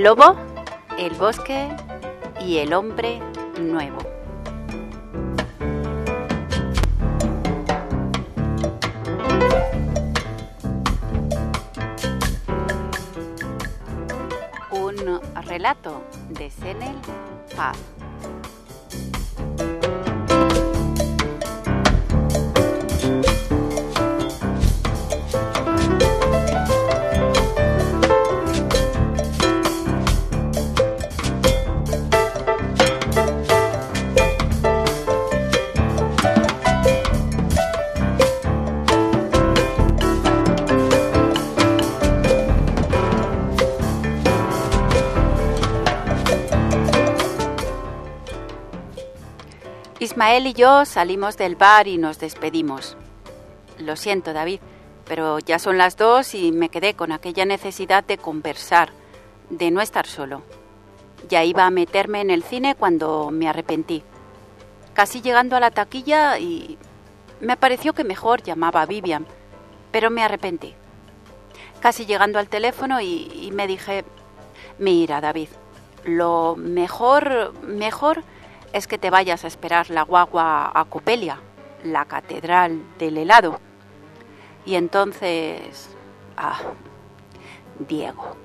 El lobo, el bosque y el hombre Ismael y yo salimos del bar y nos despedimos. Lo siento, David, pero ya son las dos y me quedé con aquella necesidad de conversar, de no estar solo. Ya iba a meterme en el cine cuando me arrepentí. Casi llegando a la taquilla y me pareció que mejor llamaba a Vivian, pero me arrepentí. Casi llegando al teléfono y, y me dije, mira, David, lo mejor, mejor es que te vayas a esperar la guagua a Copelia, la catedral del helado. Y entonces... Ah, Diego.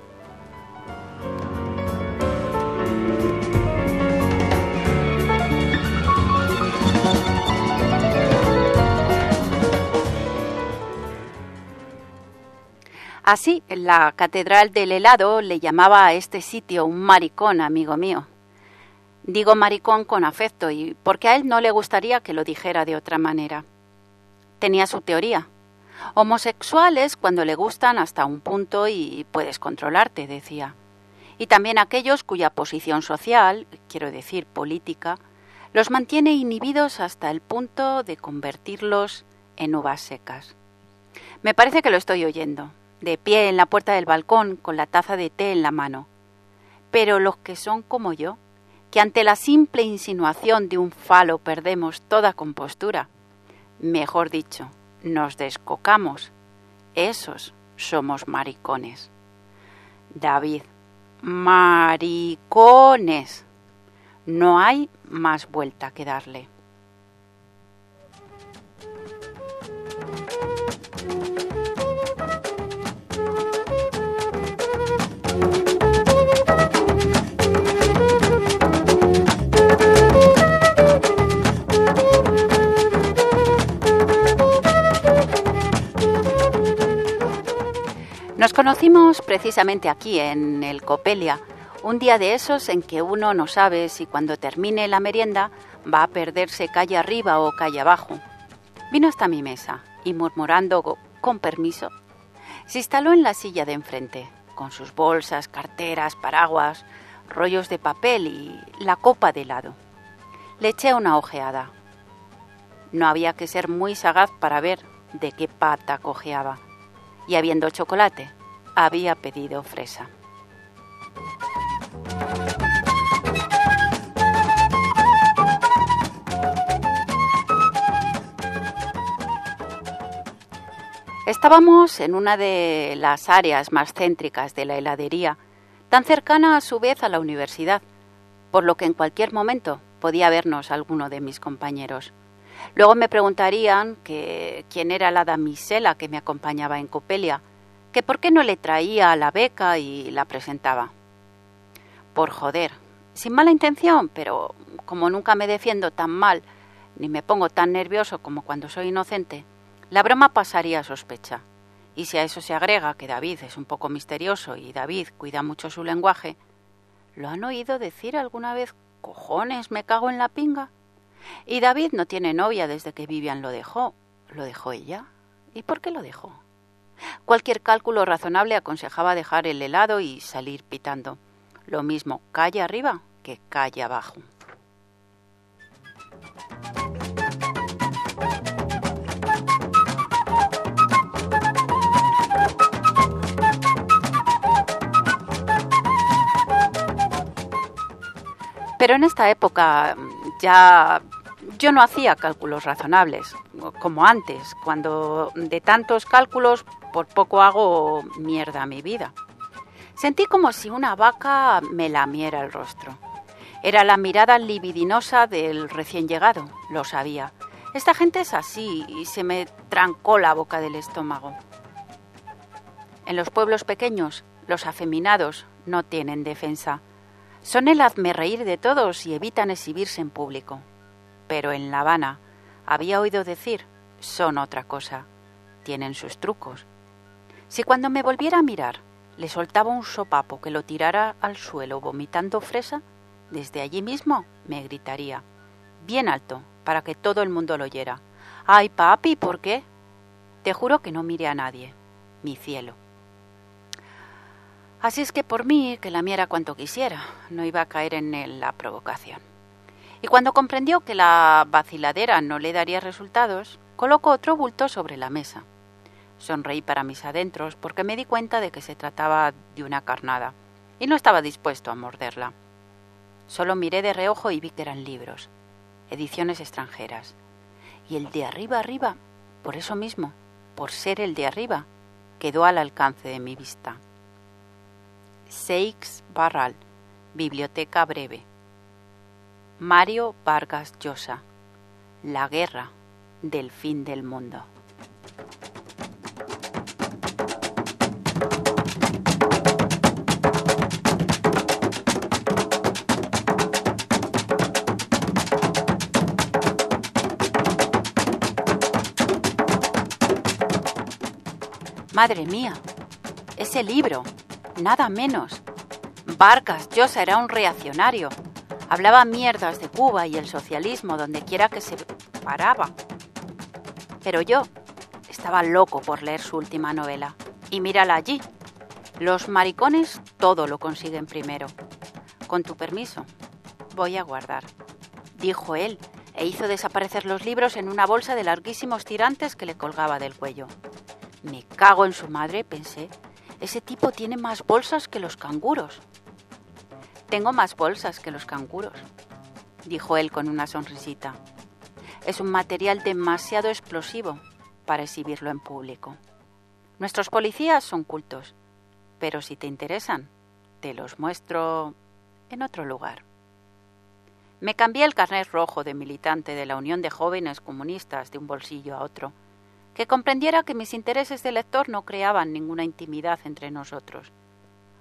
Así, la Catedral del Helado le llamaba a este sitio un maricón, amigo mío. Digo maricón con afecto y porque a él no le gustaría que lo dijera de otra manera. Tenía su teoría. Homosexuales cuando le gustan hasta un punto y puedes controlarte, decía. Y también aquellos cuya posición social, quiero decir política, los mantiene inhibidos hasta el punto de convertirlos en uvas secas. Me parece que lo estoy oyendo, de pie en la puerta del balcón con la taza de té en la mano. Pero los que son como yo, que ante la simple insinuación de un falo perdemos toda compostura. Mejor dicho, nos descocamos. Esos somos maricones. David, maricones. No hay más vuelta que darle. Nos conocimos precisamente aquí, en el Copelia, un día de esos en que uno no sabe si cuando termine la merienda va a perderse calle arriba o calle abajo. Vino hasta mi mesa y murmurando con permiso, se instaló en la silla de enfrente, con sus bolsas, carteras, paraguas, rollos de papel y la copa de helado. Le eché una ojeada. No había que ser muy sagaz para ver de qué pata cojeaba. Y habiendo chocolate, había pedido fresa. Estábamos en una de las áreas más céntricas de la heladería, tan cercana a su vez a la universidad, por lo que en cualquier momento podía vernos alguno de mis compañeros. Luego me preguntarían que quién era la damisela que me acompañaba en Copelia, que por qué no le traía la beca y la presentaba. Por joder, sin mala intención, pero como nunca me defiendo tan mal, ni me pongo tan nervioso como cuando soy inocente, la broma pasaría a sospecha. Y si a eso se agrega que David es un poco misterioso y David cuida mucho su lenguaje, ¿lo han oído decir alguna vez cojones me cago en la pinga? Y David no tiene novia desde que Vivian lo dejó. ¿Lo dejó ella? ¿Y por qué lo dejó? Cualquier cálculo razonable aconsejaba dejar el helado y salir pitando. Lo mismo calle arriba que calle abajo. Pero en esta época ya yo no hacía cálculos razonables, como antes, cuando de tantos cálculos por poco hago mierda mi vida. Sentí como si una vaca me lamiera el rostro. Era la mirada libidinosa del recién llegado, lo sabía. Esta gente es así y se me trancó la boca del estómago. En los pueblos pequeños, los afeminados no tienen defensa. Son el hazme reír de todos y evitan exhibirse en público. Pero en La Habana, había oído decir, son otra cosa. Tienen sus trucos. Si cuando me volviera a mirar le soltaba un sopapo que lo tirara al suelo vomitando fresa, desde allí mismo me gritaría, bien alto, para que todo el mundo lo oyera. ¡Ay, papi, ¿por qué? Te juro que no mire a nadie, mi cielo. Así es que por mí, que la miera cuanto quisiera, no iba a caer en la provocación. Y cuando comprendió que la vaciladera no le daría resultados, colocó otro bulto sobre la mesa. Sonreí para mis adentros porque me di cuenta de que se trataba de una carnada y no estaba dispuesto a morderla. Solo miré de reojo y vi que eran libros, ediciones extranjeras. Y el de arriba arriba, por eso mismo, por ser el de arriba, quedó al alcance de mi vista. Seix Barral, Biblioteca Breve. Mario Vargas Llosa, La guerra del fin del mundo. Madre mía, ese libro, nada menos. Vargas Llosa era un reaccionario. Hablaba mierdas de Cuba y el socialismo donde quiera que se paraba. Pero yo estaba loco por leer su última novela. Y mírala allí. Los maricones todo lo consiguen primero. Con tu permiso, voy a guardar, dijo él, e hizo desaparecer los libros en una bolsa de larguísimos tirantes que le colgaba del cuello. Me cago en su madre, pensé. Ese tipo tiene más bolsas que los canguros. Tengo más bolsas que los canguros, dijo él con una sonrisita. Es un material demasiado explosivo para exhibirlo en público. Nuestros policías son cultos, pero si te interesan, te los muestro en otro lugar. Me cambié el carnet rojo de militante de la Unión de Jóvenes Comunistas de un bolsillo a otro que comprendiera que mis intereses de lector no creaban ninguna intimidad entre nosotros,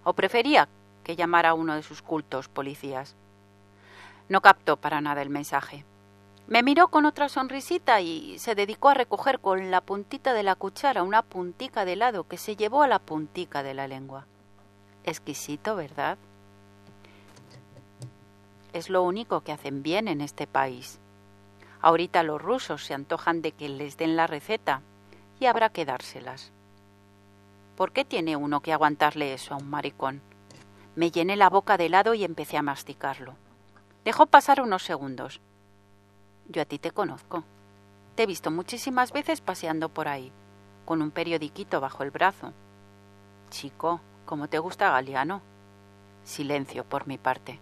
o prefería que llamara a uno de sus cultos policías. No captó para nada el mensaje. Me miró con otra sonrisita y se dedicó a recoger con la puntita de la cuchara una puntica de helado que se llevó a la puntica de la lengua. Exquisito, ¿verdad? Es lo único que hacen bien en este país. Ahorita los rusos se antojan de que les den la receta y habrá que dárselas. ¿Por qué tiene uno que aguantarle eso a un maricón? Me llené la boca de helado y empecé a masticarlo. Dejó pasar unos segundos. Yo a ti te conozco. Te he visto muchísimas veces paseando por ahí, con un periodiquito bajo el brazo. Chico, ¿cómo te gusta Galeano? Silencio por mi parte.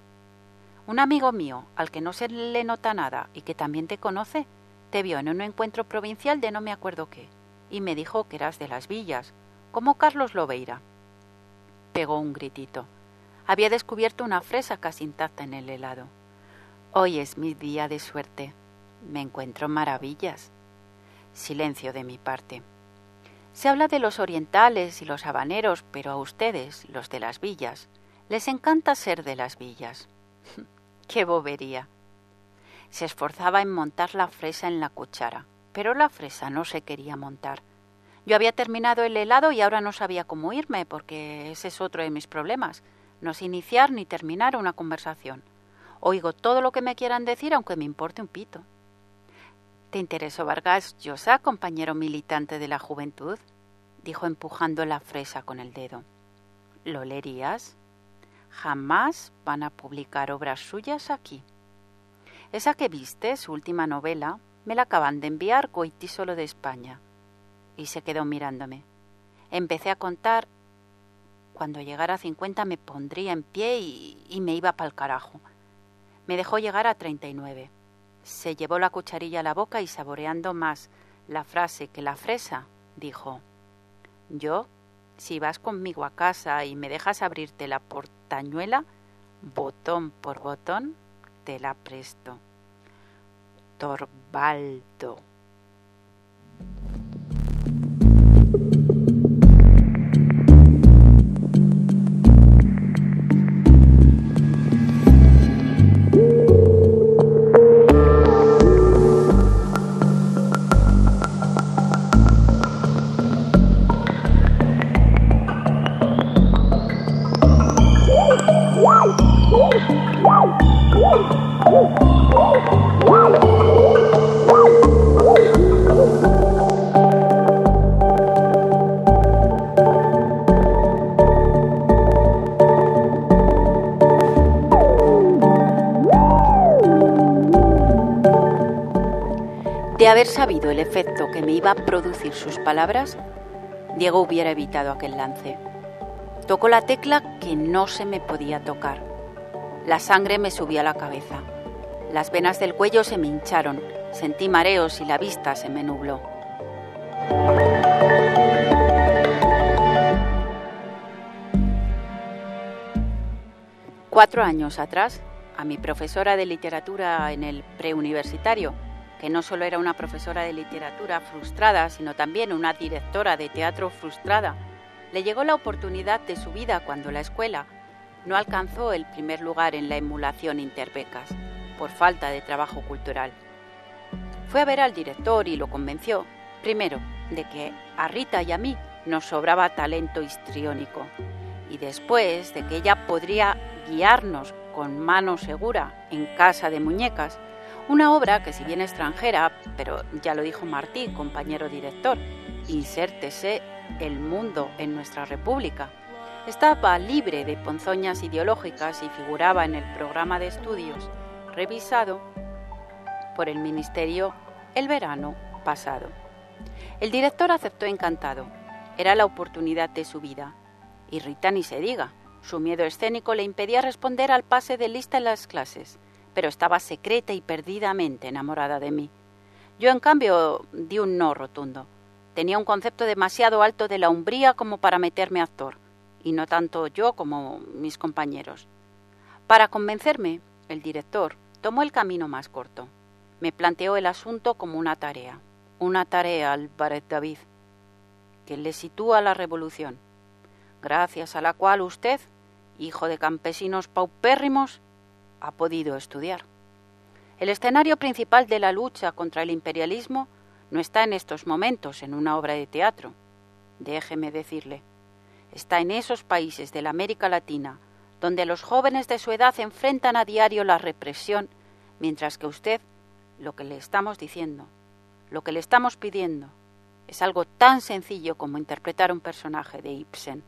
Un amigo mío, al que no se le nota nada y que también te conoce, te vio en un encuentro provincial de no me acuerdo qué, y me dijo que eras de las villas, como Carlos Lobeira. Pegó un gritito. Había descubierto una fresa casi intacta en el helado. Hoy es mi día de suerte. Me encuentro maravillas. Silencio de mi parte. Se habla de los orientales y los habaneros, pero a ustedes, los de las villas, les encanta ser de las villas. ¡Qué bobería! Se esforzaba en montar la fresa en la cuchara, pero la fresa no se quería montar. Yo había terminado el helado y ahora no sabía cómo irme, porque ese es otro de mis problemas. No sé iniciar ni terminar una conversación. Oigo todo lo que me quieran decir, aunque me importe un pito. ¿Te interesó Vargas Llosa, compañero militante de la juventud? dijo empujando la fresa con el dedo. ¿Lo leerías? Jamás van a publicar obras suyas aquí. Esa que viste, su última novela, me la acaban de enviar solo de España. Y se quedó mirándome. Empecé a contar. Cuando llegara a cincuenta me pondría en pie y, me iba pa'l carajo. Me dejó llegar a treinta y nueve. Se llevó la cucharilla a la boca y saboreando más la frase que la fresa, dijo Yo Si vas conmigo a casa y me dejas abrirte la portañuela, botón por botón, te la presto. Torbaldo. Haber sabido el efecto que me iba a producir sus palabras, Diego hubiera evitado aquel lance. Tocó la tecla que no se me podía tocar. La sangre me subía a la cabeza. Las venas del cuello se me hincharon, sentí mareos y la vista se me nubló. Cuatro años atrás, a mi profesora de literatura en el preuniversitario, que no solo era una profesora de literatura frustrada, sino también una directora de teatro frustrada, le llegó la oportunidad de su vida cuando la escuela no alcanzó el primer lugar en la emulación interbecas, por falta de trabajo cultural. Fue a ver al director y lo convenció, primero, de que a Rita y a mí nos sobraba talento histriónico, y después de que ella podría guiarnos con mano segura en casa de muñecas, una obra que si bien extranjera, pero ya lo dijo Martí, compañero director, insértese el mundo en nuestra república. Estaba libre de ponzoñas ideológicas y figuraba en el programa de estudios revisado por el Ministerio el verano pasado. El director aceptó encantado. Era la oportunidad de su vida. Y Rita ni se diga. Su miedo escénico le impedía responder al pase de lista en las clases pero estaba secreta y perdidamente enamorada de mí. Yo, en cambio, di un no rotundo. Tenía un concepto demasiado alto de la umbría como para meterme actor, y no tanto yo como mis compañeros. Para convencerme, el director tomó el camino más corto. Me planteó el asunto como una tarea, una tarea, Álvarez David, que le sitúa la revolución, gracias a la cual usted, hijo de campesinos paupérrimos, ha podido estudiar. El escenario principal de la lucha contra el imperialismo no está en estos momentos en una obra de teatro. Déjeme decirle, está en esos países de la América Latina donde los jóvenes de su edad enfrentan a diario la represión, mientras que usted lo que le estamos diciendo, lo que le estamos pidiendo, es algo tan sencillo como interpretar un personaje de Ibsen.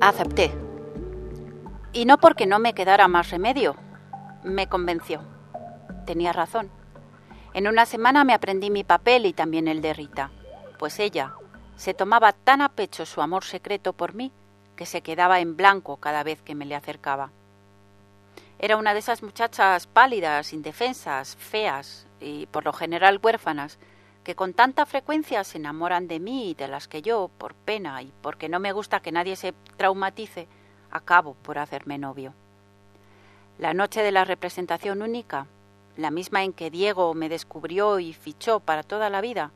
Acepté. Y no porque no me quedara más remedio. Me convenció. Tenía razón. En una semana me aprendí mi papel y también el de Rita, pues ella se tomaba tan a pecho su amor secreto por mí que se quedaba en blanco cada vez que me le acercaba. Era una de esas muchachas pálidas, indefensas, feas y por lo general huérfanas, que con tanta frecuencia se enamoran de mí y de las que yo, por pena y porque no me gusta que nadie se traumatice, acabo por hacerme novio. La noche de la representación única, la misma en que Diego me descubrió y fichó para toda la vida,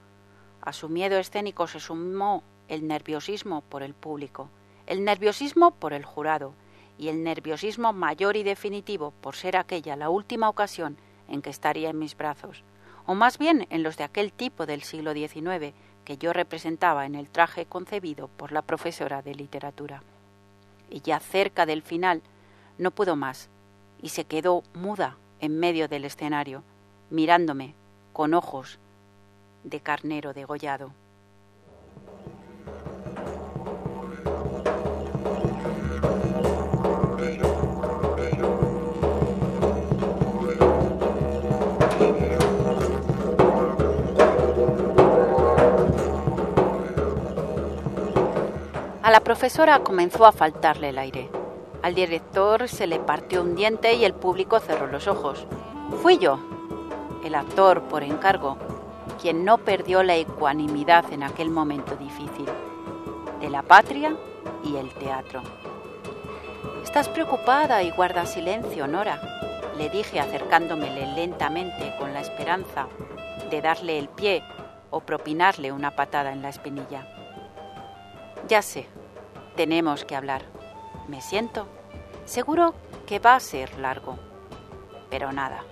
a su miedo escénico se sumó el nerviosismo por el público, el nerviosismo por el jurado y el nerviosismo mayor y definitivo por ser aquella la última ocasión en que estaría en mis brazos o más bien en los de aquel tipo del siglo XIX que yo representaba en el traje concebido por la profesora de literatura. Y ya cerca del final no pudo más y se quedó muda en medio del escenario, mirándome con ojos de carnero degollado. La profesora comenzó a faltarle el aire. Al director se le partió un diente y el público cerró los ojos. Fui yo, el actor por encargo, quien no perdió la ecuanimidad en aquel momento difícil, de la patria y el teatro. Estás preocupada y guarda silencio, Nora, le dije acercándomele lentamente con la esperanza de darle el pie o propinarle una patada en la espinilla. Ya sé, tenemos que hablar. Me siento. Seguro que va a ser largo. Pero nada.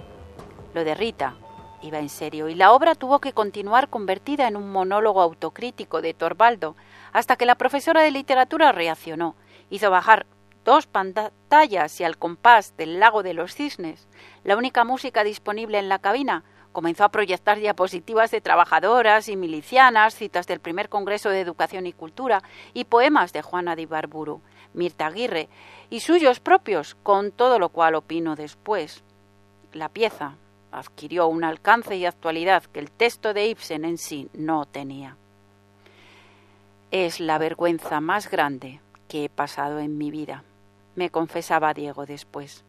Lo de Rita iba en serio y la obra tuvo que continuar convertida en un monólogo autocrítico de Torvaldo hasta que la profesora de literatura reaccionó, hizo bajar dos pantallas y al compás del lago de los cisnes, la única música disponible en la cabina, comenzó a proyectar diapositivas de trabajadoras y milicianas, citas del primer Congreso de Educación y Cultura y poemas de Juana de Ibarburu, Mirta Aguirre y suyos propios, con todo lo cual opino después. La pieza adquirió un alcance y actualidad que el texto de Ibsen en sí no tenía. Es la vergüenza más grande que he pasado en mi vida, me confesaba Diego después.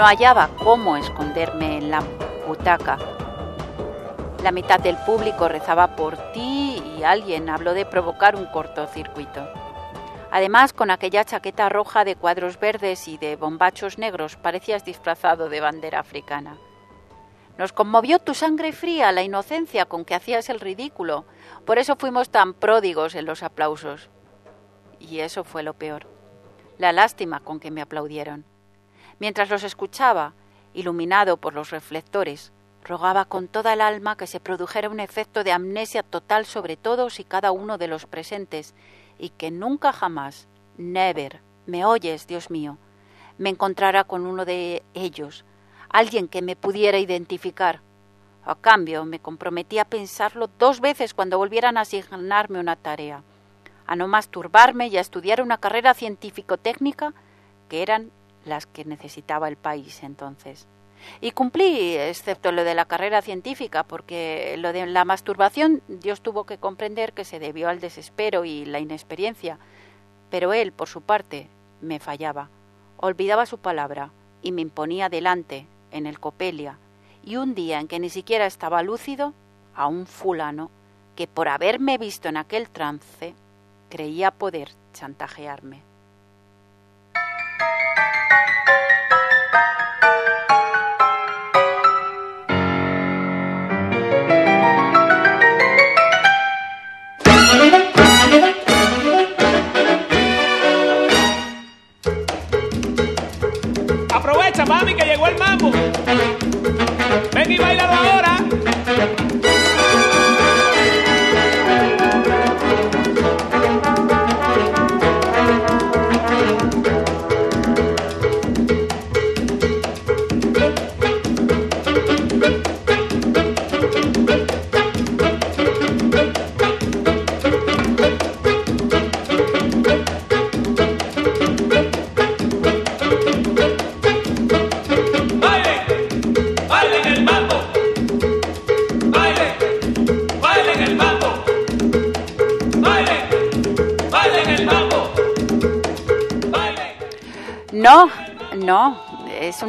No hallaba cómo esconderme en la butaca. La mitad del público rezaba por ti y alguien habló de provocar un cortocircuito. Además, con aquella chaqueta roja de cuadros verdes y de bombachos negros, parecías disfrazado de bandera africana. Nos conmovió tu sangre fría, la inocencia con que hacías el ridículo. Por eso fuimos tan pródigos en los aplausos. Y eso fue lo peor. La lástima con que me aplaudieron. Mientras los escuchaba, iluminado por los reflectores, rogaba con toda el alma que se produjera un efecto de amnesia total sobre todos y cada uno de los presentes, y que nunca jamás, never, me oyes, Dios mío, me encontrara con uno de ellos, alguien que me pudiera identificar. A cambio, me comprometí a pensarlo dos veces cuando volvieran a asignarme una tarea, a no masturbarme y a estudiar una carrera científico-técnica que eran las que necesitaba el país entonces. Y cumplí, excepto lo de la carrera científica, porque lo de la masturbación Dios tuvo que comprender que se debió al desespero y la inexperiencia, pero él, por su parte, me fallaba, olvidaba su palabra y me imponía delante, en el Copelia, y un día en que ni siquiera estaba lúcido, a un fulano que por haberme visto en aquel trance creía poder chantajearme. Mami, que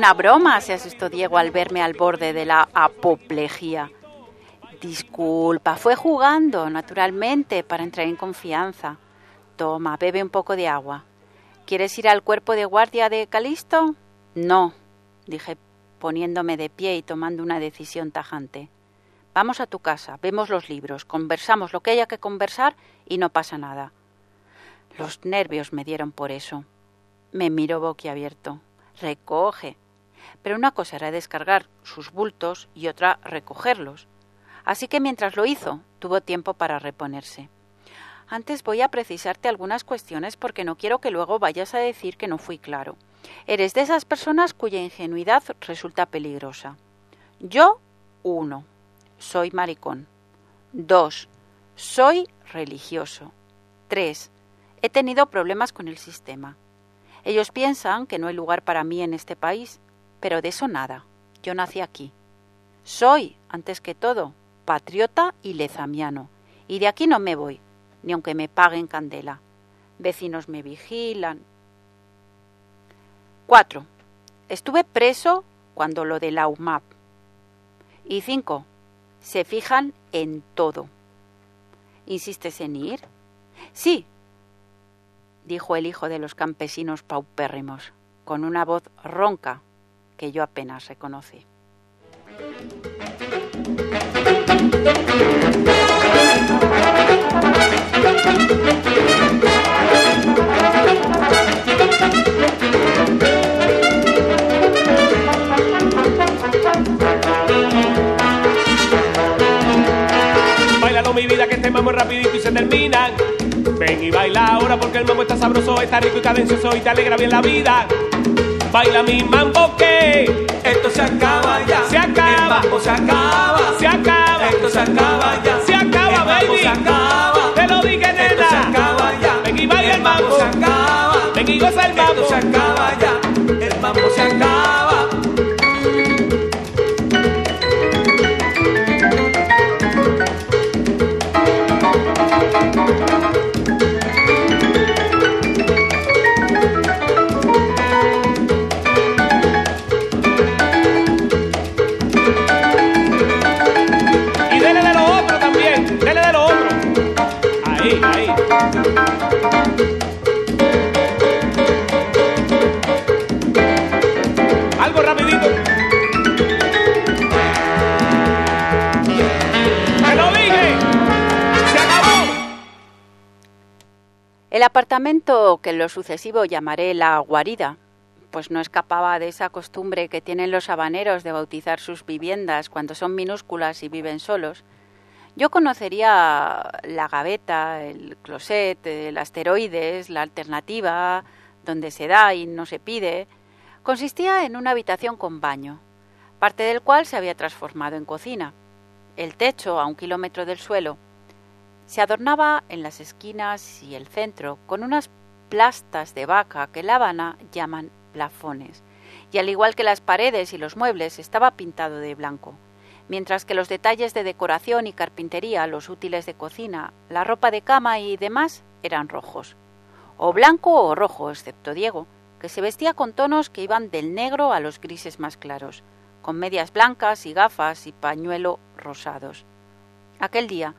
una broma, se asustó Diego al verme al borde de la apoplejía. Disculpa, fue jugando, naturalmente, para entrar en confianza. Toma, bebe un poco de agua. ¿Quieres ir al cuerpo de guardia de Calisto? No, dije poniéndome de pie y tomando una decisión tajante. Vamos a tu casa, vemos los libros, conversamos lo que haya que conversar y no pasa nada. Los nervios me dieron por eso. Me miró boquiabierto. Recoge. Pero una cosa era descargar sus bultos y otra recogerlos. Así que mientras lo hizo, tuvo tiempo para reponerse. Antes voy a precisarte algunas cuestiones porque no quiero que luego vayas a decir que no fui claro. Eres de esas personas cuya ingenuidad resulta peligrosa. Yo, uno, soy maricón. Dos, soy religioso. Tres, he tenido problemas con el sistema. Ellos piensan que no hay lugar para mí en este país, pero de eso nada. yo nací aquí. Soy, antes que todo, patriota y lezamiano, y de aquí no me voy, ni aunque me paguen candela. Vecinos me vigilan. 4. Estuve preso cuando lo de la UMAP. Y 5. Se fijan en todo. ¿Insistes en ir? Sí, dijo el hijo de los campesinos paupérrimos, con una voz ronca que yo apenas reconocí. Bailalo mi vida que este mambo rapidito y se terminan. Ven y baila ahora porque el mambo está sabroso, está rico y cadencioso y te alegra bien la vida. Baila mi mambo que Esto se acaba ya. Se acaba. El mambo se acaba. se acaba, Esto se acaba ya. se acaba, El mambo baby. se acaba. Te lo dije, Esto se nena. acaba ya. Ven y baila el mambo. se acaba. Ven y goza el mambo. Esto se acaba ya. El mambo se acaba. El apartamento, que en lo sucesivo llamaré la guarida, pues no escapaba de esa costumbre que tienen los habaneros de bautizar sus viviendas cuando son minúsculas y viven solos, yo conocería la gaveta, el closet, el asteroides, la alternativa, donde se da y no se pide, consistía en una habitación con baño, parte del cual se había transformado en cocina. El techo, a un kilómetro del suelo, se adornaba en las esquinas y el centro con unas plastas de vaca que La Habana llaman plafones, y al igual que las paredes y los muebles estaba pintado de blanco, mientras que los detalles de decoración y carpintería, los útiles de cocina, la ropa de cama y demás eran rojos, o blanco o rojo, excepto Diego, que se vestía con tonos que iban del negro a los grises más claros, con medias blancas y gafas y pañuelo rosados. Aquel día,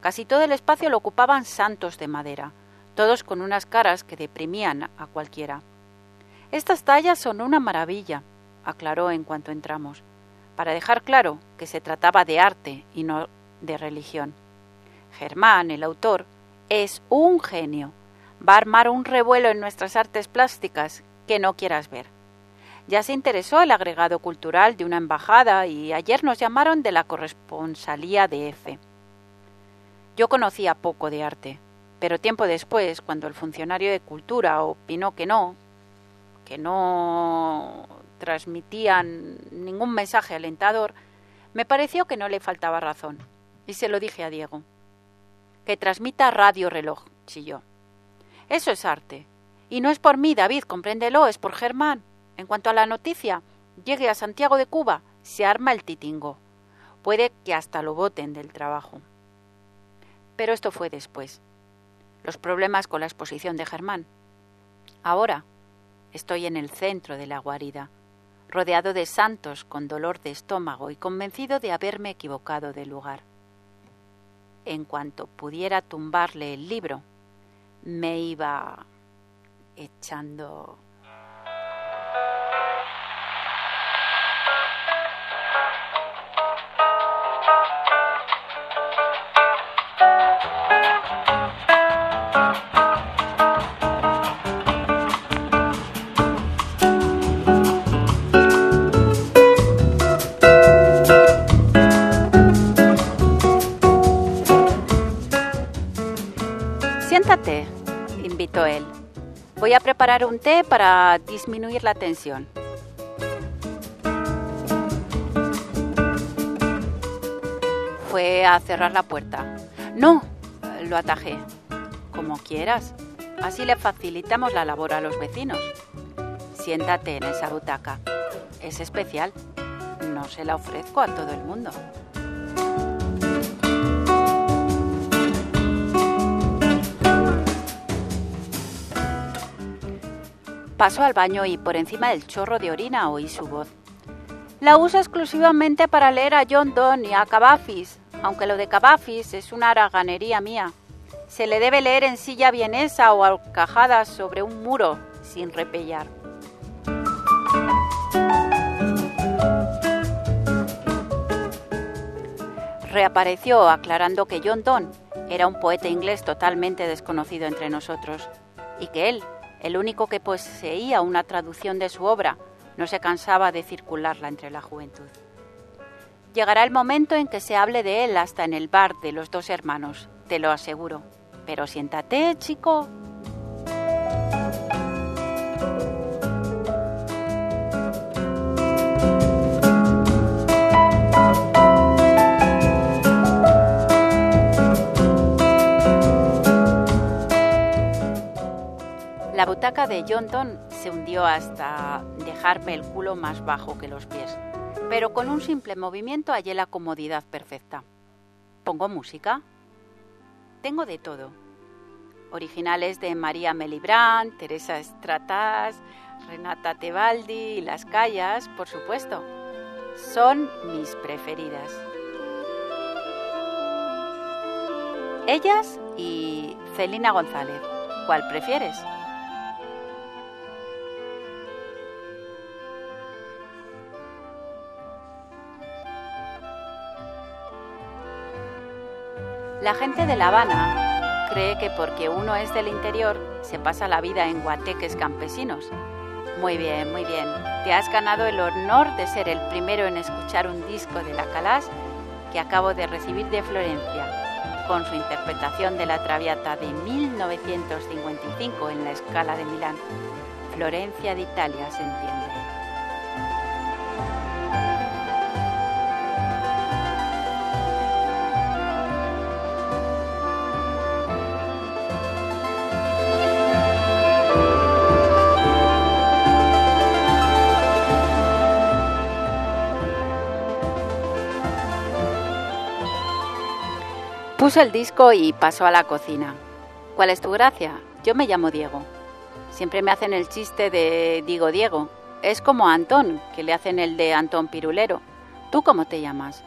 casi todo el espacio lo ocupaban santos de madera, todos con unas caras que deprimían a cualquiera. Estas tallas son una maravilla, aclaró en cuanto entramos, para dejar claro que se trataba de arte y no de religión. Germán, el autor, es un genio. Va a armar un revuelo en nuestras artes plásticas que no quieras ver. Ya se interesó el agregado cultural de una embajada y ayer nos llamaron de la corresponsalía de F. Yo conocía poco de arte, pero tiempo después, cuando el funcionario de cultura opinó que no, que no transmitían ningún mensaje alentador, me pareció que no le faltaba razón, y se lo dije a Diego. Que transmita radio reloj, chilló. Eso es arte. Y no es por mí, David, compréndelo, es por Germán. En cuanto a la noticia, llegue a Santiago de Cuba, se arma el titingo. Puede que hasta lo voten del trabajo. Pero esto fue después. Los problemas con la exposición de Germán. Ahora estoy en el centro de la guarida, rodeado de santos con dolor de estómago y convencido de haberme equivocado de lugar. En cuanto pudiera tumbarle el libro, me iba echando Voy a preparar un té para disminuir la tensión. Fue a cerrar la puerta. No, lo atajé. Como quieras. Así le facilitamos la labor a los vecinos. Siéntate en esa butaca. Es especial. no se la ofrezco a todo el mundo. Pasó al baño y por encima del chorro de orina oí su voz. La usa exclusivamente para leer a John Donne y a Cavafis, aunque lo de Cavafis es una haraganería mía. Se le debe leer en silla vienesa o alcajada sobre un muro sin repellar. Reapareció aclarando que John Donne era un poeta inglés totalmente desconocido entre nosotros y que él el único que poseía una traducción de su obra, no se cansaba de circularla entre la juventud. Llegará el momento en que se hable de él hasta en el bar de los dos hermanos, te lo aseguro. Pero siéntate, chico, La butaca de John Donne se hundió hasta dejarme el culo más bajo que los pies, pero con un simple movimiento hallé la comodidad perfecta. ¿Pongo música? Tengo de todo. Originales de María Melibrán, Teresa Estratas, Renata Tebaldi y Las Callas, por supuesto. Son mis preferidas. Ellas y Celina González. ¿Cuál prefieres? La gente de La Habana cree que porque uno es del interior se pasa la vida en guateques campesinos. Muy bien, muy bien. Te has ganado el honor de ser el primero en escuchar un disco de la Calas que acabo de recibir de Florencia, con su interpretación de la Traviata de 1955 en la Escala de Milán. Florencia de Italia, se entiende. Puso el disco y pasó a la cocina. ¿Cuál es tu gracia? Yo me llamo Diego. Siempre me hacen el chiste de digo Diego. Es como a Antón, que le hacen el de Antón Pirulero. ¿Tú cómo te llamas?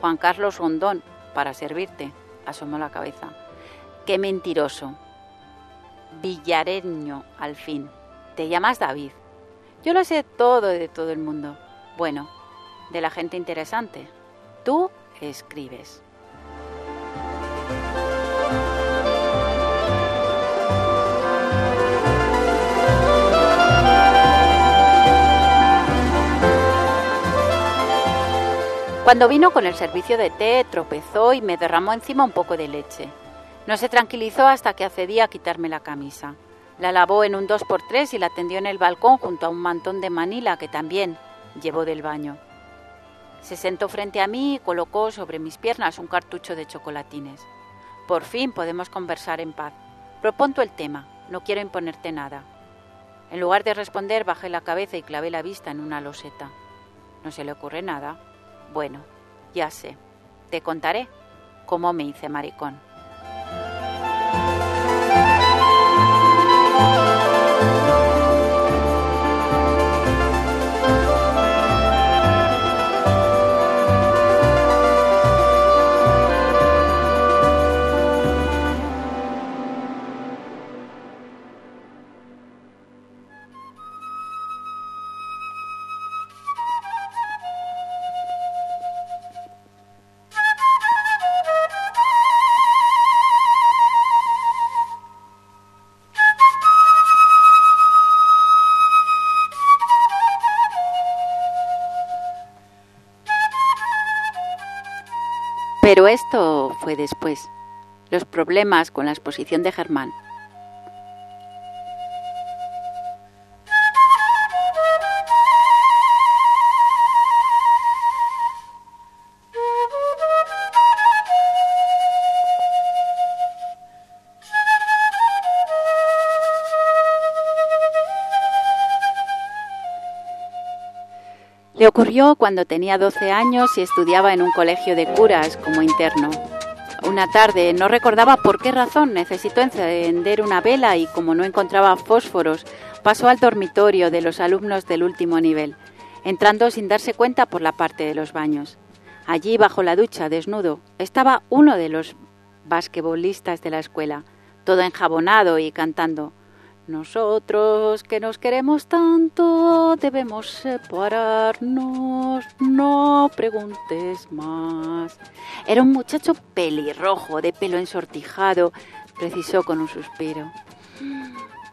Juan Carlos Rondón, para servirte. Asomó la cabeza. Qué mentiroso. Villareño, al fin. Te llamas David. Yo lo sé todo de todo el mundo. Bueno, de la gente interesante. Tú escribes. Cuando vino con el servicio de té, tropezó y me derramó encima un poco de leche. No se tranquilizó hasta que accedí a quitarme la camisa. La lavó en un 2x3 y la tendió en el balcón junto a un mantón de Manila que también llevó del baño. Se sentó frente a mí y colocó sobre mis piernas un cartucho de chocolatines. Por fin podemos conversar en paz. Proponto el tema, no quiero imponerte nada. En lugar de responder, bajé la cabeza y clavé la vista en una loseta. ¿No se le ocurre nada? Bueno, ya sé. Te contaré cómo me hice maricón. Pero esto fue después. Los problemas con la exposición de Germán. Ocurrió cuando tenía 12 años y estudiaba en un colegio de curas como interno. Una tarde, no recordaba por qué razón, necesitó encender una vela y como no encontraba fósforos, pasó al dormitorio de los alumnos del último nivel, entrando sin darse cuenta por la parte de los baños. Allí, bajo la ducha, desnudo, estaba uno de los basquetbolistas de la escuela, todo enjabonado y cantando. Nosotros que nos queremos tanto debemos separarnos, no preguntes más. Era un muchacho pelirrojo, de pelo ensortijado, precisó con un suspiro.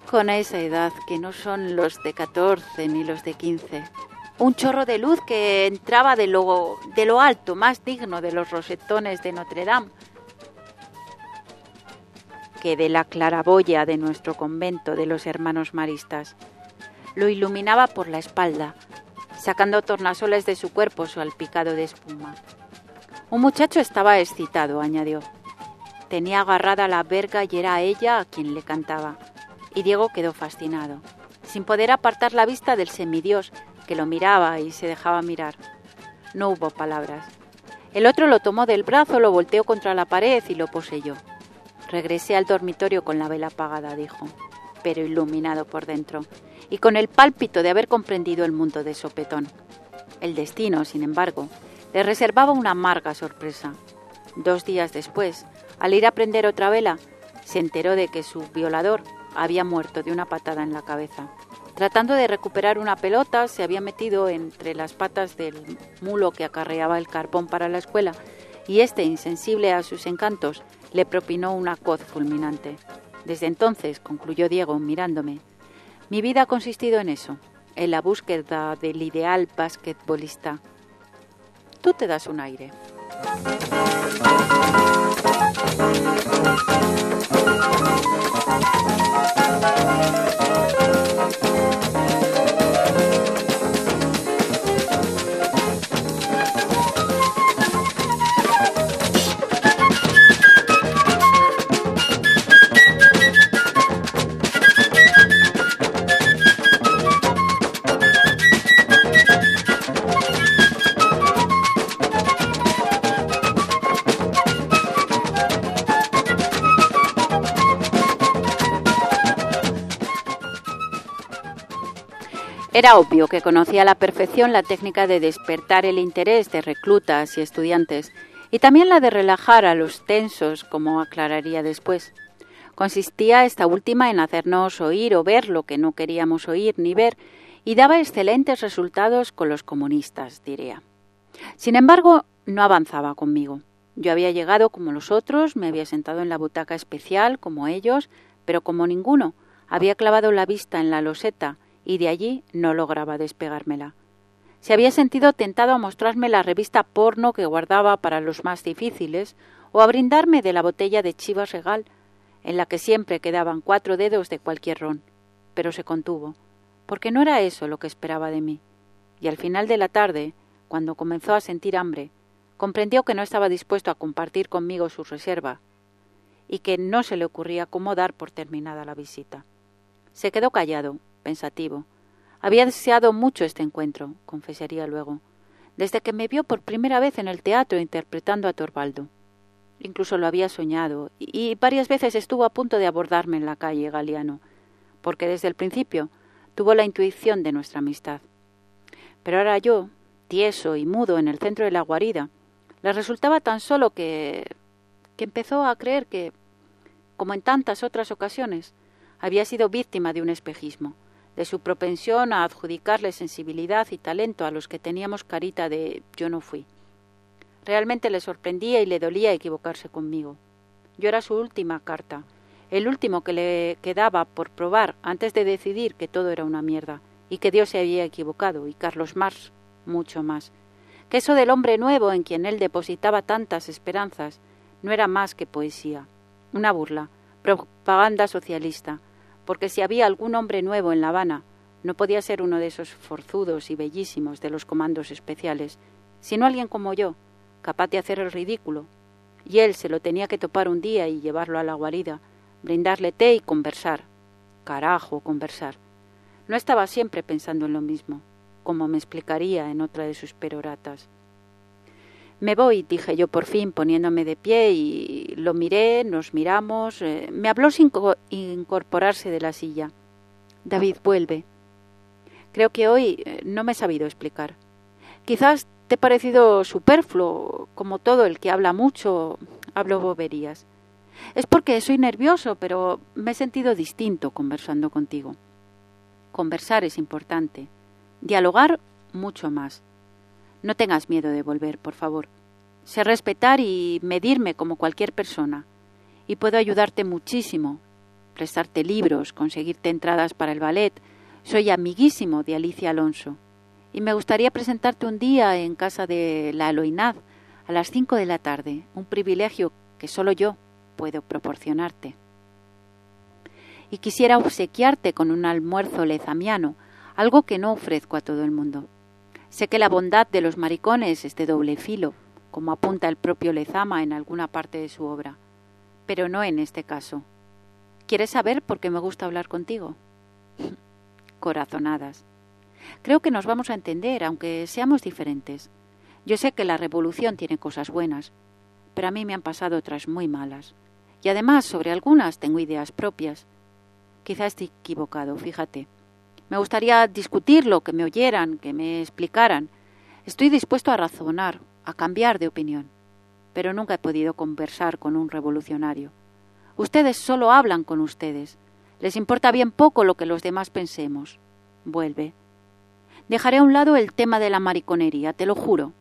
Con esa edad que no son los de 14 ni los de 15. Un chorro de luz que entraba de lo, de lo alto, más digno de los rosetones de Notre Dame que de la claraboya de nuestro convento de los hermanos maristas. Lo iluminaba por la espalda, sacando tornasoles de su cuerpo salpicado de espuma. Un muchacho estaba excitado, añadió. Tenía agarrada la verga y era ella a quien le cantaba. Y Diego quedó fascinado, sin poder apartar la vista del semidios que lo miraba y se dejaba mirar. No hubo palabras. El otro lo tomó del brazo, lo volteó contra la pared y lo poseyó. Regresé al dormitorio con la vela apagada, dijo, pero iluminado por dentro, y con el pálpito de haber comprendido el mundo de sopetón. El destino, sin embargo, le reservaba una amarga sorpresa. Dos días después, al ir a prender otra vela, se enteró de que su violador había muerto de una patada en la cabeza. Tratando de recuperar una pelota, se había metido entre las patas del mulo que acarreaba el carbón para la escuela, y este, insensible a sus encantos, le propinó una coz fulminante. Desde entonces, concluyó Diego mirándome, mi vida ha consistido en eso, en la búsqueda del ideal basquetbolista. Tú te das un aire. Era obvio que conocía a la perfección la técnica de despertar el interés de reclutas y estudiantes, y también la de relajar a los tensos, como aclararía después. Consistía esta última en hacernos oír o ver lo que no queríamos oír ni ver, y daba excelentes resultados con los comunistas, diría. Sin embargo, no avanzaba conmigo. Yo había llegado como los otros, me había sentado en la butaca especial como ellos, pero como ninguno, había clavado la vista en la loseta y de allí no lograba despegármela. Se había sentido tentado a mostrarme la revista porno que guardaba para los más difíciles o a brindarme de la botella de Chivas Regal, en la que siempre quedaban cuatro dedos de cualquier ron. Pero se contuvo, porque no era eso lo que esperaba de mí. Y al final de la tarde, cuando comenzó a sentir hambre, comprendió que no estaba dispuesto a compartir conmigo su reserva y que no se le ocurría cómo dar por terminada la visita. Se quedó callado, pensativo. Había deseado mucho este encuentro, confesaría luego, desde que me vio por primera vez en el teatro interpretando a Torvaldo. Incluso lo había soñado, y varias veces estuvo a punto de abordarme en la calle Galiano, porque desde el principio tuvo la intuición de nuestra amistad. Pero ahora yo, tieso y mudo en el centro de la guarida, le resultaba tan solo que que empezó a creer que, como en tantas otras ocasiones, había sido víctima de un espejismo de su propensión a adjudicarle sensibilidad y talento a los que teníamos carita de yo no fui. Realmente le sorprendía y le dolía equivocarse conmigo. Yo era su última carta, el último que le quedaba por probar antes de decidir que todo era una mierda, y que Dios se había equivocado, y Carlos Marx mucho más. Que eso del hombre nuevo en quien él depositaba tantas esperanzas no era más que poesía, una burla, propaganda socialista, porque si había algún hombre nuevo en La Habana, no podía ser uno de esos forzudos y bellísimos de los comandos especiales, sino alguien como yo, capaz de hacer el ridículo. Y él se lo tenía que topar un día y llevarlo a la guarida, brindarle té y conversar. Carajo, conversar. No estaba siempre pensando en lo mismo. como me explicaría en otra de sus peroratas. Me voy, dije yo por fin, poniéndome de pie y lo miré, nos miramos. Eh, me habló sin incorporarse de la silla. David, vuelve. Creo que hoy eh, no me he sabido explicar. Quizás te he parecido superfluo, como todo el que habla mucho, hablo boberías. Es porque soy nervioso, pero me he sentido distinto conversando contigo. Conversar es importante. Dialogar mucho más. No tengas miedo de volver, por favor. Sé respetar y medirme como cualquier persona. Y puedo ayudarte muchísimo. Prestarte libros, conseguirte entradas para el ballet. Soy amiguísimo de Alicia Alonso. Y me gustaría presentarte un día en casa de la Aloinad a las cinco de la tarde, un privilegio que solo yo puedo proporcionarte. Y quisiera obsequiarte con un almuerzo lezamiano, algo que no ofrezco a todo el mundo. Sé que la bondad de los maricones es de doble filo, como apunta el propio Lezama en alguna parte de su obra, pero no en este caso. ¿Quieres saber por qué me gusta hablar contigo? Corazonadas. Creo que nos vamos a entender, aunque seamos diferentes. Yo sé que la revolución tiene cosas buenas, pero a mí me han pasado otras muy malas. Y además, sobre algunas tengo ideas propias. Quizás esté equivocado, fíjate. Me gustaría discutirlo, que me oyeran, que me explicaran. Estoy dispuesto a razonar, a cambiar de opinión. Pero nunca he podido conversar con un revolucionario. Ustedes solo hablan con ustedes. Les importa bien poco lo que los demás pensemos. Vuelve. Dejaré a un lado el tema de la mariconería, te lo juro.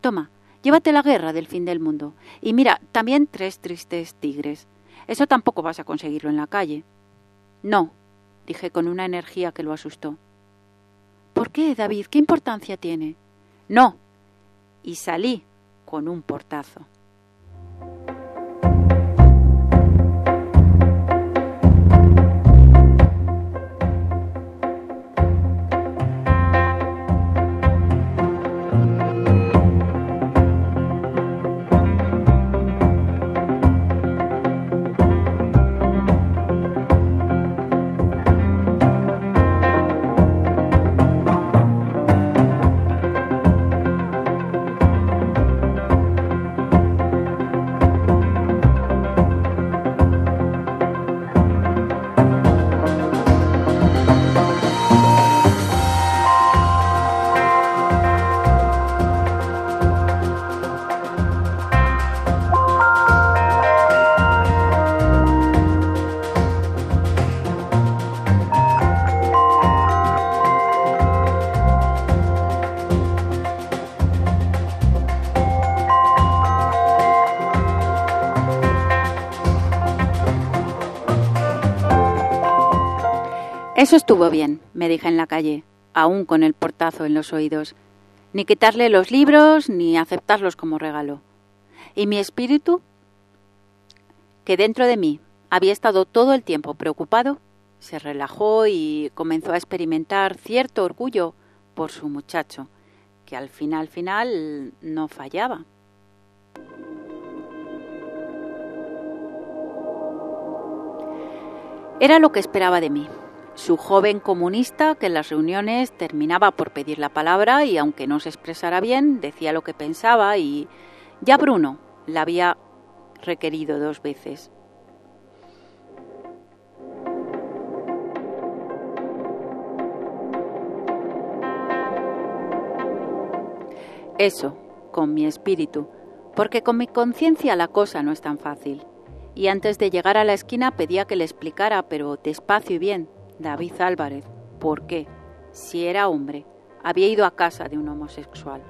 Toma, llévate la guerra del fin del mundo. Y mira, también tres tristes tigres. Eso tampoco vas a conseguirlo en la calle. No, dije con una energía que lo asustó. ¿Por qué, David? ¿Qué importancia tiene? No. Y salí con un portazo. Eso estuvo bien, me dije en la calle, aún con el portazo en los oídos. Ni quitarle los libros, ni aceptarlos como regalo. Y mi espíritu, que dentro de mí había estado todo el tiempo preocupado, se relajó y comenzó a experimentar cierto orgullo por su muchacho, que al final final no fallaba. Era lo que esperaba de mí su joven comunista que en las reuniones terminaba por pedir la palabra y aunque no se expresara bien, decía lo que pensaba y ya Bruno la había requerido dos veces. Eso, con mi espíritu, porque con mi conciencia la cosa no es tan fácil. Y antes de llegar a la esquina pedía que le explicara, pero despacio y bien, David Álvarez, ¿por qué? Si era hombre, había ido a casa de un homosexual.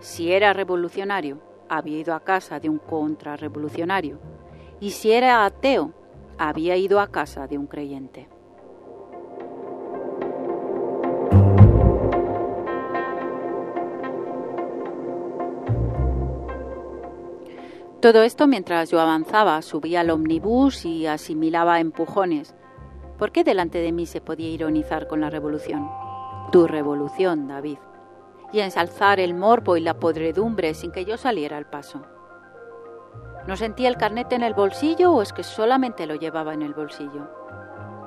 Si era revolucionario, había ido a casa de un contrarrevolucionario. Y si era ateo, había ido a casa de un creyente. Todo esto mientras yo avanzaba, subía al omnibus y asimilaba empujones, ¿Por qué delante de mí se podía ironizar con la revolución? Tu revolución, David. Y ensalzar el morbo y la podredumbre sin que yo saliera al paso. ¿No sentía el carnet en el bolsillo o es que solamente lo llevaba en el bolsillo?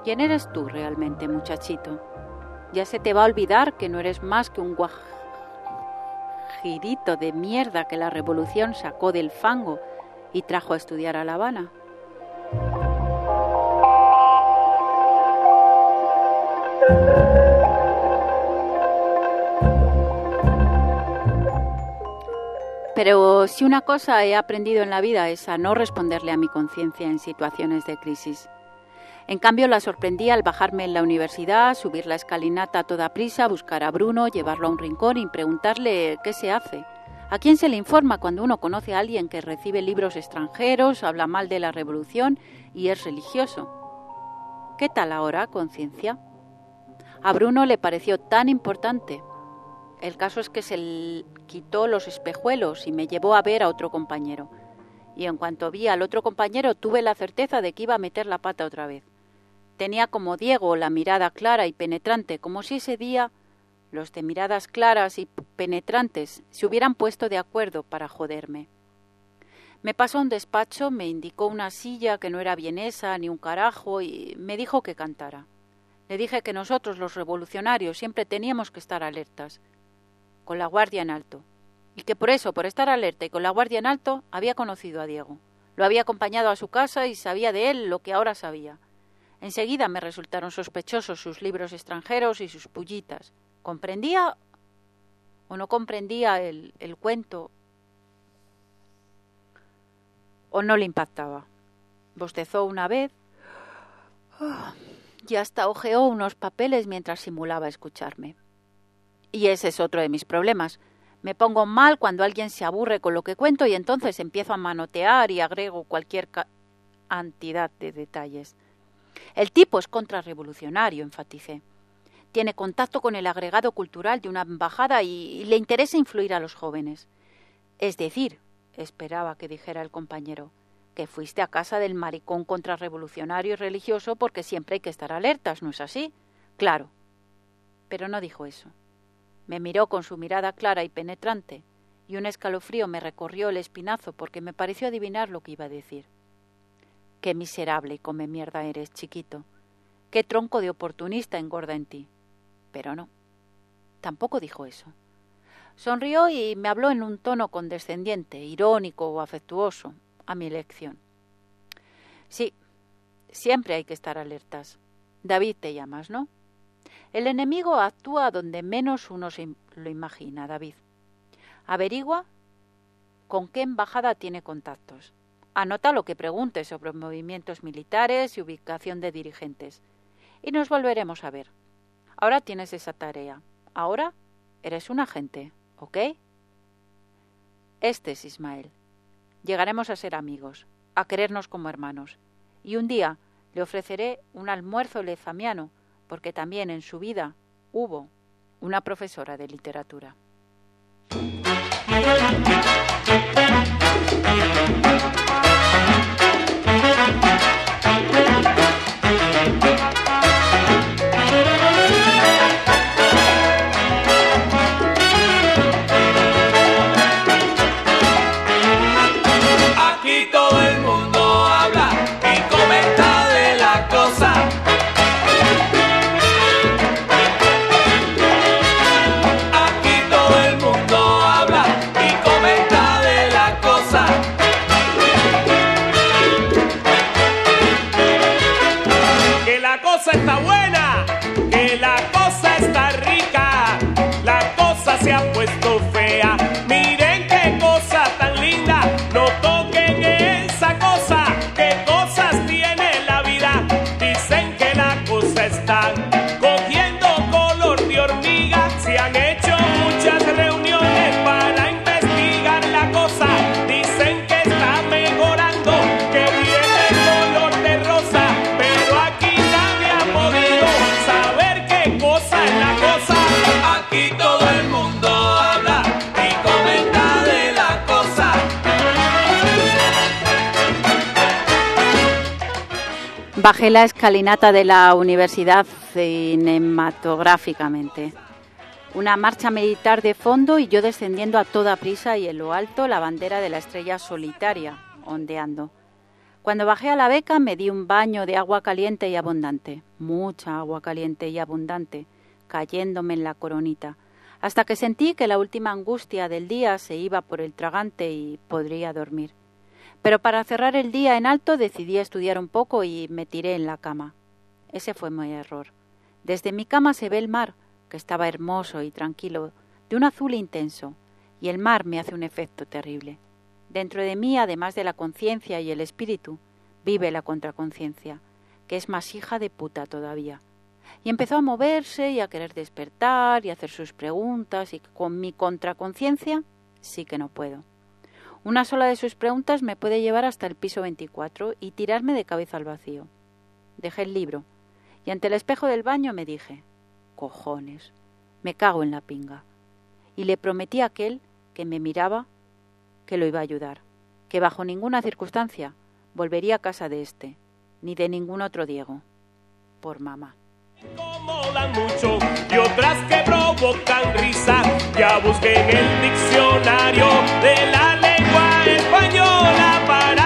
¿Quién eres tú realmente, muchachito? Ya se te va a olvidar que no eres más que un guajirito de mierda que la revolución sacó del fango y trajo a estudiar a La Habana. Pero si una cosa he aprendido en la vida es a no responderle a mi conciencia en situaciones de crisis. En cambio, la sorprendí al bajarme en la universidad, subir la escalinata a toda prisa, buscar a Bruno, llevarlo a un rincón y preguntarle qué se hace. ¿A quién se le informa cuando uno conoce a alguien que recibe libros extranjeros, habla mal de la revolución y es religioso? ¿Qué tal ahora, conciencia? A Bruno le pareció tan importante. El caso es que se quitó los espejuelos y me llevó a ver a otro compañero. Y en cuanto vi al otro compañero tuve la certeza de que iba a meter la pata otra vez. Tenía como Diego la mirada clara y penetrante, como si ese día los de miradas claras y penetrantes se hubieran puesto de acuerdo para joderme. Me pasó a un despacho, me indicó una silla que no era vienesa ni un carajo y me dijo que cantara. Le dije que nosotros los revolucionarios siempre teníamos que estar alertas, con la guardia en alto, y que por eso, por estar alerta y con la guardia en alto, había conocido a Diego. Lo había acompañado a su casa y sabía de él lo que ahora sabía. Enseguida me resultaron sospechosos sus libros extranjeros y sus pullitas. ¿Comprendía o no comprendía el, el cuento o no le impactaba? Bostezó una vez y hasta ojeó unos papeles mientras simulaba escucharme. Y ese es otro de mis problemas. Me pongo mal cuando alguien se aburre con lo que cuento y entonces empiezo a manotear y agrego cualquier cantidad de detalles. El tipo es contrarrevolucionario, enfaticé. Tiene contacto con el agregado cultural de una embajada y, y le interesa influir a los jóvenes. Es decir, esperaba que dijera el compañero, que fuiste a casa del maricón contrarrevolucionario y religioso porque siempre hay que estar alertas, ¿no es así? Claro. Pero no dijo eso. Me miró con su mirada clara y penetrante, y un escalofrío me recorrió el espinazo porque me pareció adivinar lo que iba a decir. Qué miserable y come mierda eres, chiquito. Qué tronco de oportunista engorda en ti. Pero no. Tampoco dijo eso. Sonrió y me habló en un tono condescendiente, irónico o afectuoso, a mi elección. Sí, siempre hay que estar alertas. David te llamas, ¿no? El enemigo actúa donde menos uno se lo imagina, David. Averigua con qué embajada tiene contactos. Anota lo que pregunte sobre movimientos militares y ubicación de dirigentes. Y nos volveremos a ver. Ahora tienes esa tarea. Ahora eres un agente, ¿ok? Este es Ismael. Llegaremos a ser amigos, a querernos como hermanos. Y un día le ofreceré un almuerzo lezamiano, porque también en su vida hubo una profesora de literatura. Bajé la escalinata de la universidad cinematográficamente. Una marcha militar de fondo y yo descendiendo a toda prisa y en lo alto la bandera de la estrella solitaria, ondeando. Cuando bajé a la beca me di un baño de agua caliente y abundante, mucha agua caliente y abundante, cayéndome en la coronita, hasta que sentí que la última angustia del día se iba por el tragante y podría dormir. Pero para cerrar el día en alto decidí estudiar un poco y me tiré en la cama. Ese fue mi error. Desde mi cama se ve el mar, que estaba hermoso y tranquilo, de un azul intenso, y el mar me hace un efecto terrible. Dentro de mí, además de la conciencia y el espíritu, vive la contraconciencia, que es más hija de puta todavía. Y empezó a moverse y a querer despertar y hacer sus preguntas, y con mi contraconciencia sí que no puedo. Una sola de sus preguntas me puede llevar hasta el piso 24 y tirarme de cabeza al vacío. Dejé el libro y ante el espejo del baño me dije, cojones, me cago en la pinga. Y le prometí a aquel que me miraba que lo iba a ayudar, que bajo ninguna circunstancia volvería a casa de este, ni de ningún otro Diego, por mamá. mucho y otras que provocan risa. Ya busqué en el diccionario de la española para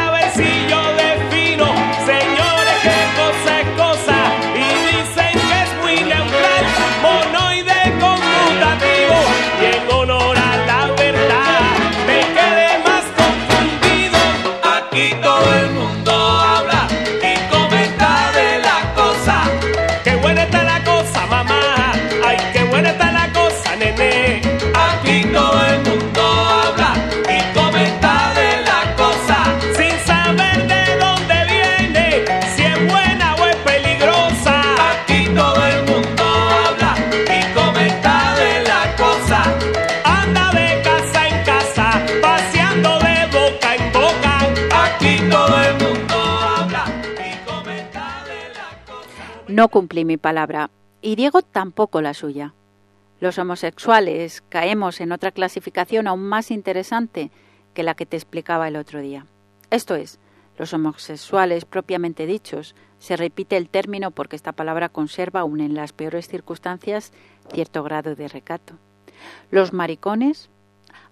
No cumplí mi palabra, y Diego tampoco la suya. Los homosexuales caemos en otra clasificación aún más interesante que la que te explicaba el otro día. Esto es, los homosexuales propiamente dichos, se repite el término porque esta palabra conserva aún en las peores circunstancias cierto grado de recato. Los maricones,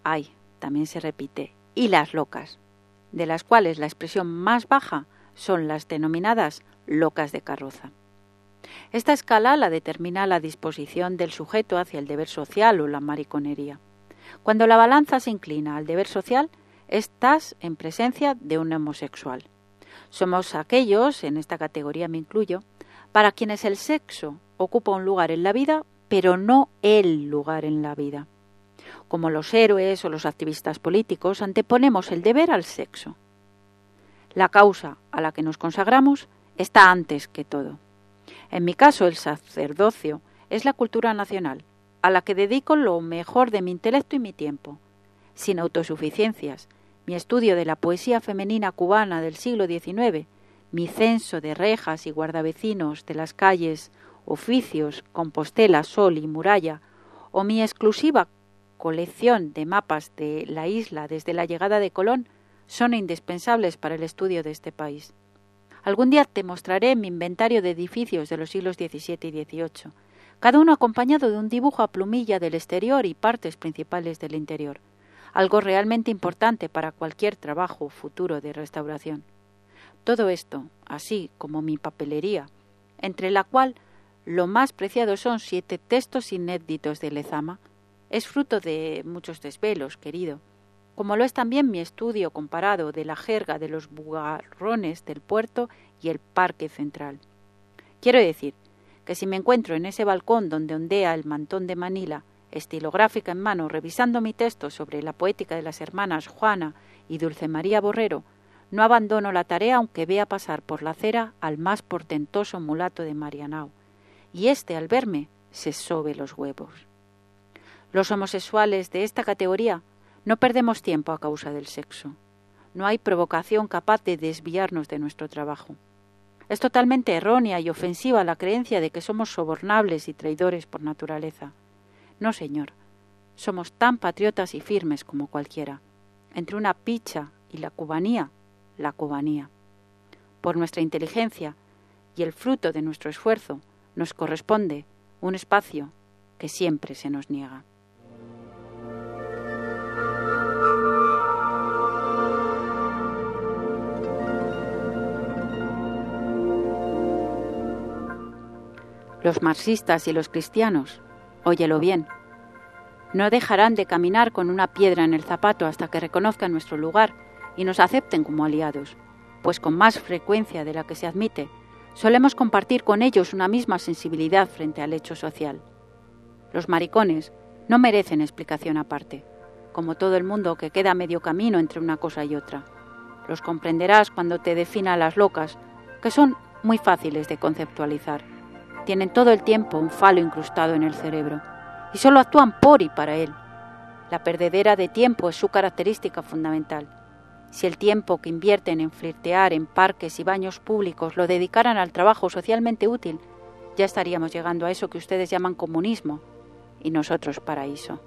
ay, también se repite, y las locas, de las cuales la expresión más baja son las denominadas locas de carroza. Esta escala la determina la disposición del sujeto hacia el deber social o la mariconería. Cuando la balanza se inclina al deber social, estás en presencia de un homosexual. Somos aquellos, en esta categoría me incluyo, para quienes el sexo ocupa un lugar en la vida, pero no el lugar en la vida. Como los héroes o los activistas políticos, anteponemos el deber al sexo. La causa a la que nos consagramos está antes que todo. En mi caso, el sacerdocio es la cultura nacional, a la que dedico lo mejor de mi intelecto y mi tiempo. Sin autosuficiencias, mi estudio de la poesía femenina cubana del siglo XIX, mi censo de rejas y guardavecinos de las calles, oficios, Compostela, Sol y Muralla, o mi exclusiva colección de mapas de la isla desde la llegada de Colón, son indispensables para el estudio de este país. Algún día te mostraré mi inventario de edificios de los siglos XVII y XVIII, cada uno acompañado de un dibujo a plumilla del exterior y partes principales del interior, algo realmente importante para cualquier trabajo futuro de restauración. Todo esto, así como mi papelería, entre la cual lo más preciado son siete textos inéditos de Lezama, es fruto de muchos desvelos, querido, como lo es también mi estudio comparado de la jerga de los bugarrones del puerto y el parque central. Quiero decir que si me encuentro en ese balcón donde ondea el mantón de Manila, estilográfica en mano, revisando mi texto sobre la poética de las hermanas Juana y Dulce María Borrero, no abandono la tarea aunque vea pasar por la acera al más portentoso mulato de Marianao, y éste al verme se sobe los huevos. Los homosexuales de esta categoría no perdemos tiempo a causa del sexo. No hay provocación capaz de desviarnos de nuestro trabajo. Es totalmente errónea y ofensiva la creencia de que somos sobornables y traidores por naturaleza. No, señor. Somos tan patriotas y firmes como cualquiera. Entre una picha y la cubanía, la cubanía. Por nuestra inteligencia y el fruto de nuestro esfuerzo nos corresponde un espacio que siempre se nos niega. Los marxistas y los cristianos, óyelo bien, no dejarán de caminar con una piedra en el zapato hasta que reconozcan nuestro lugar y nos acepten como aliados, pues con más frecuencia de la que se admite, solemos compartir con ellos una misma sensibilidad frente al hecho social. Los maricones no merecen explicación aparte, como todo el mundo que queda medio camino entre una cosa y otra. Los comprenderás cuando te defina las locas, que son muy fáciles de conceptualizar. Tienen todo el tiempo un falo incrustado en el cerebro y solo actúan por y para él. La perdedera de tiempo es su característica fundamental. Si el tiempo que invierten en flirtear en parques y baños públicos lo dedicaran al trabajo socialmente útil, ya estaríamos llegando a eso que ustedes llaman comunismo y nosotros paraíso.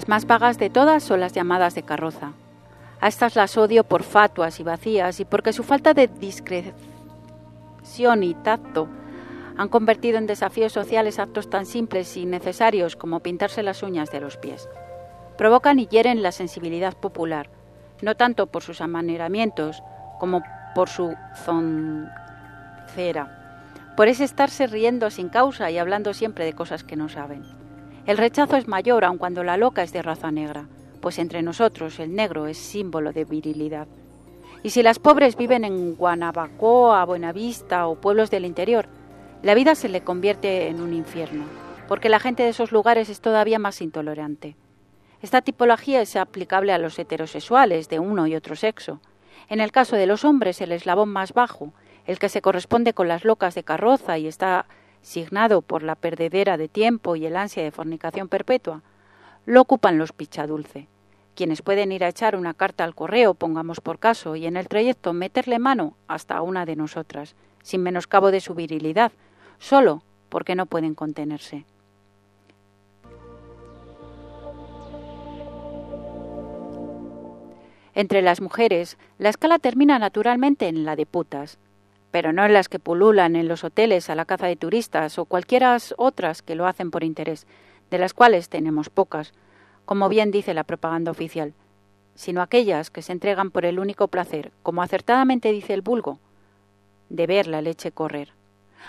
Las más vagas de todas son las llamadas de carroza. A estas las odio por fatuas y vacías y porque su falta de discreción y tacto han convertido en desafíos sociales actos tan simples y necesarios como pintarse las uñas de los pies. Provocan y hieren la sensibilidad popular, no tanto por sus amaneramientos como por su zoncera, por ese estarse riendo sin causa y hablando siempre de cosas que no saben. El rechazo es mayor aun cuando la loca es de raza negra, pues entre nosotros el negro es símbolo de virilidad. Y si las pobres viven en Guanabacoa, Buenavista o pueblos del interior, la vida se le convierte en un infierno, porque la gente de esos lugares es todavía más intolerante. Esta tipología es aplicable a los heterosexuales de uno y otro sexo. En el caso de los hombres, el eslabón más bajo, el que se corresponde con las locas de carroza y está signado por la perdedera de tiempo y el ansia de fornicación perpetua, lo ocupan los pichadulce, quienes pueden ir a echar una carta al correo, pongamos por caso, y en el trayecto meterle mano hasta a una de nosotras, sin menoscabo de su virilidad, solo porque no pueden contenerse. Entre las mujeres, la escala termina naturalmente en la de putas, pero no en las que pululan en los hoteles a la caza de turistas o cualquiera otras que lo hacen por interés, de las cuales tenemos pocas, como bien dice la propaganda oficial, sino aquellas que se entregan por el único placer, como acertadamente dice el vulgo, de ver la leche correr.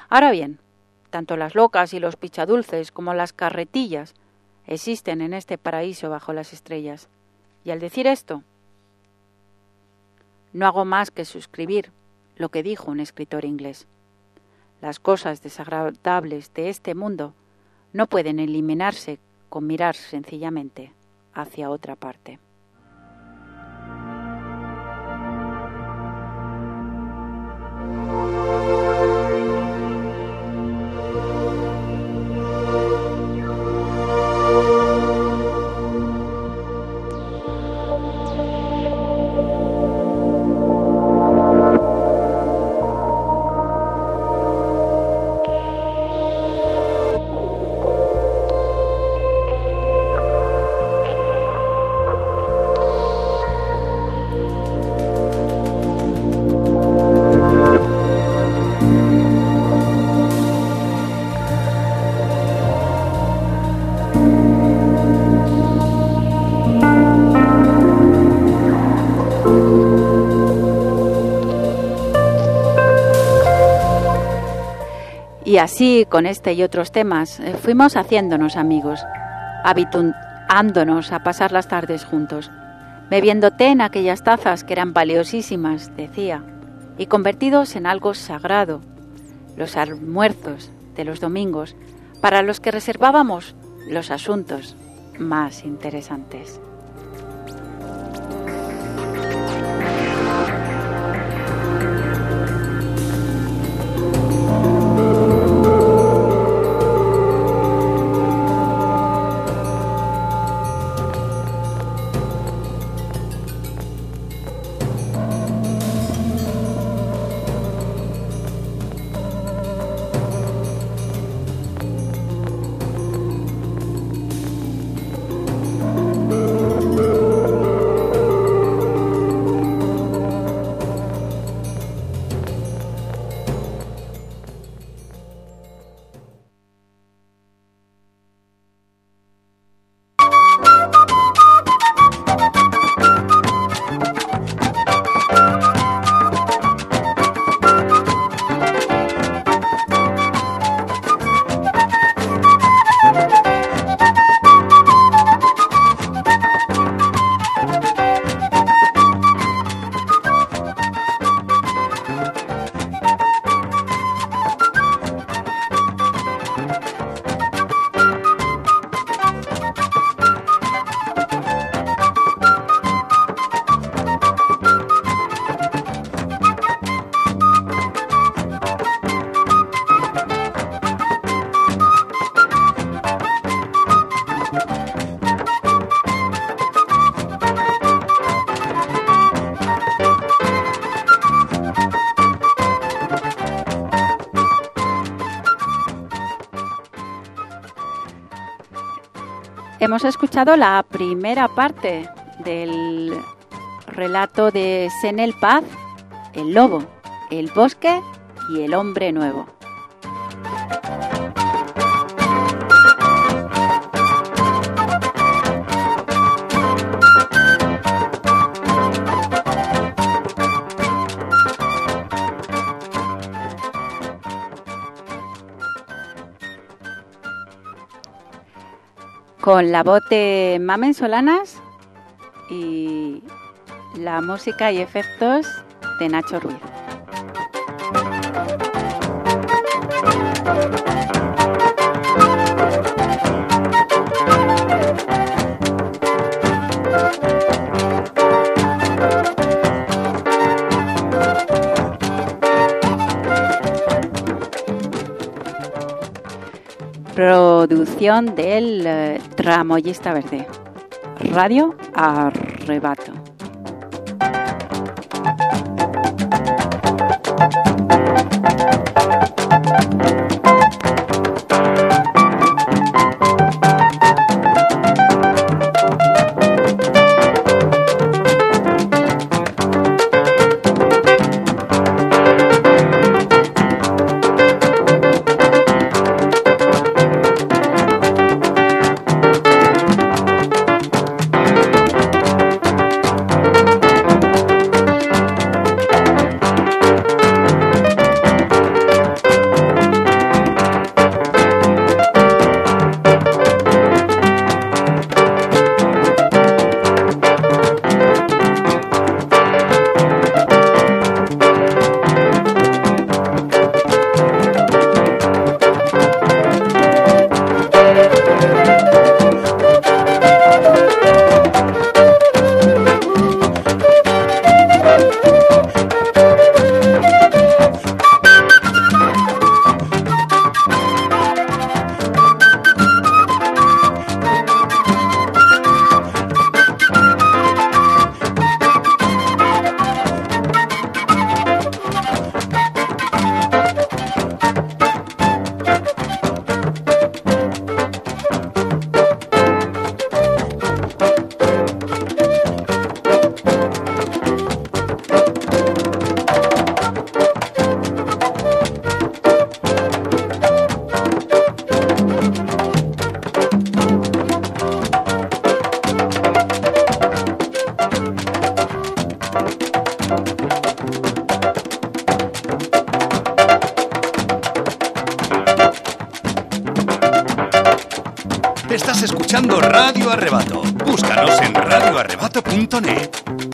Ahora bien, tanto las locas y los pichadulces como las carretillas existen en este paraíso bajo las estrellas. Y al decir esto, no hago más que suscribir lo que dijo un escritor inglés. Las cosas desagradables de este mundo no pueden eliminarse con mirar sencillamente hacia otra parte. Y así, con este y otros temas, eh, fuimos haciéndonos amigos, habituándonos a pasar las tardes juntos, bebiendo té en aquellas tazas que eran valiosísimas, decía, y convertidos en algo sagrado, los almuerzos de los domingos, para los que reservábamos los asuntos más interesantes. Hemos escuchado la primera parte del relato de Senel Paz, El Lobo, El Bosque y El Hombre Nuevo. Con la voz de Mamen Solanas y la música y efectos de Nacho Ruiz. Producción del eh, Tramoyista Verde. Radio Arrebato.